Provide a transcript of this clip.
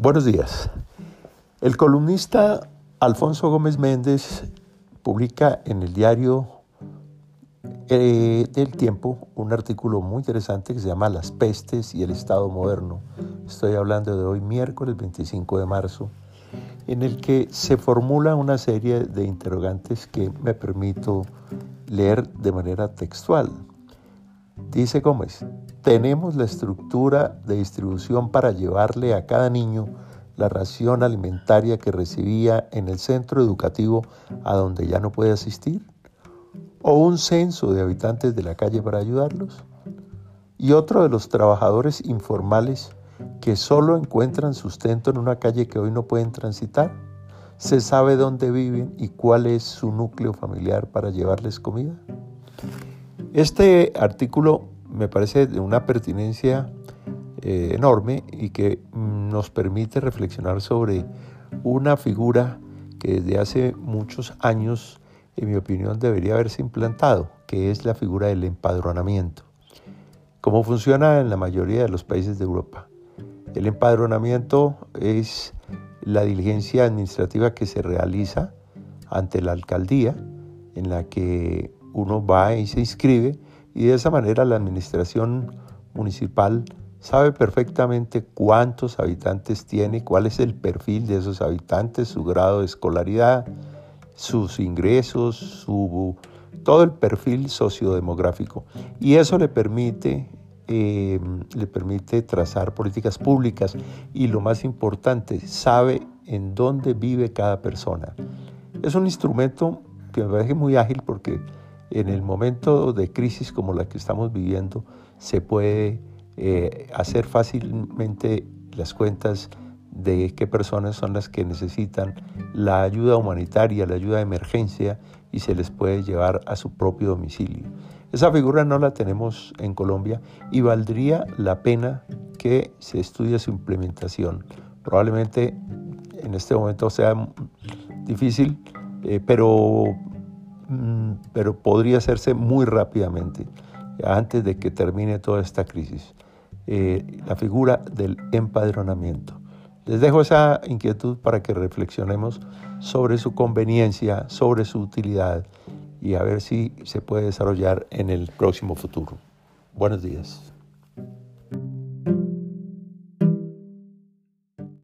Buenos días. El columnista Alfonso Gómez Méndez publica en el diario eh, del tiempo un artículo muy interesante que se llama Las pestes y el Estado moderno. Estoy hablando de hoy miércoles 25 de marzo, en el que se formula una serie de interrogantes que me permito leer de manera textual. Dice Gómez, tenemos la estructura de distribución para llevarle a cada niño la ración alimentaria que recibía en el centro educativo a donde ya no puede asistir? ¿O un censo de habitantes de la calle para ayudarlos? ¿Y otro de los trabajadores informales que solo encuentran sustento en una calle que hoy no pueden transitar? ¿Se sabe dónde viven y cuál es su núcleo familiar para llevarles comida? Este artículo me parece de una pertinencia eh, enorme y que mm, nos permite reflexionar sobre una figura que desde hace muchos años, en mi opinión, debería haberse implantado, que es la figura del empadronamiento. ¿Cómo funciona en la mayoría de los países de Europa? El empadronamiento es la diligencia administrativa que se realiza ante la alcaldía, en la que uno va y se inscribe y de esa manera la administración municipal sabe perfectamente cuántos habitantes tiene, cuál es el perfil de esos habitantes, su grado de escolaridad, sus ingresos, su, todo el perfil sociodemográfico. Y eso le permite, eh, le permite trazar políticas públicas y lo más importante, sabe en dónde vive cada persona. Es un instrumento que me parece muy ágil porque en el momento de crisis como la que estamos viviendo, se puede eh, hacer fácilmente las cuentas de qué personas son las que necesitan la ayuda humanitaria, la ayuda de emergencia y se les puede llevar a su propio domicilio. Esa figura no la tenemos en Colombia y valdría la pena que se estudie su implementación. Probablemente en este momento sea difícil, eh, pero pero podría hacerse muy rápidamente, antes de que termine toda esta crisis. Eh, la figura del empadronamiento. Les dejo esa inquietud para que reflexionemos sobre su conveniencia, sobre su utilidad y a ver si se puede desarrollar en el próximo futuro. Buenos días.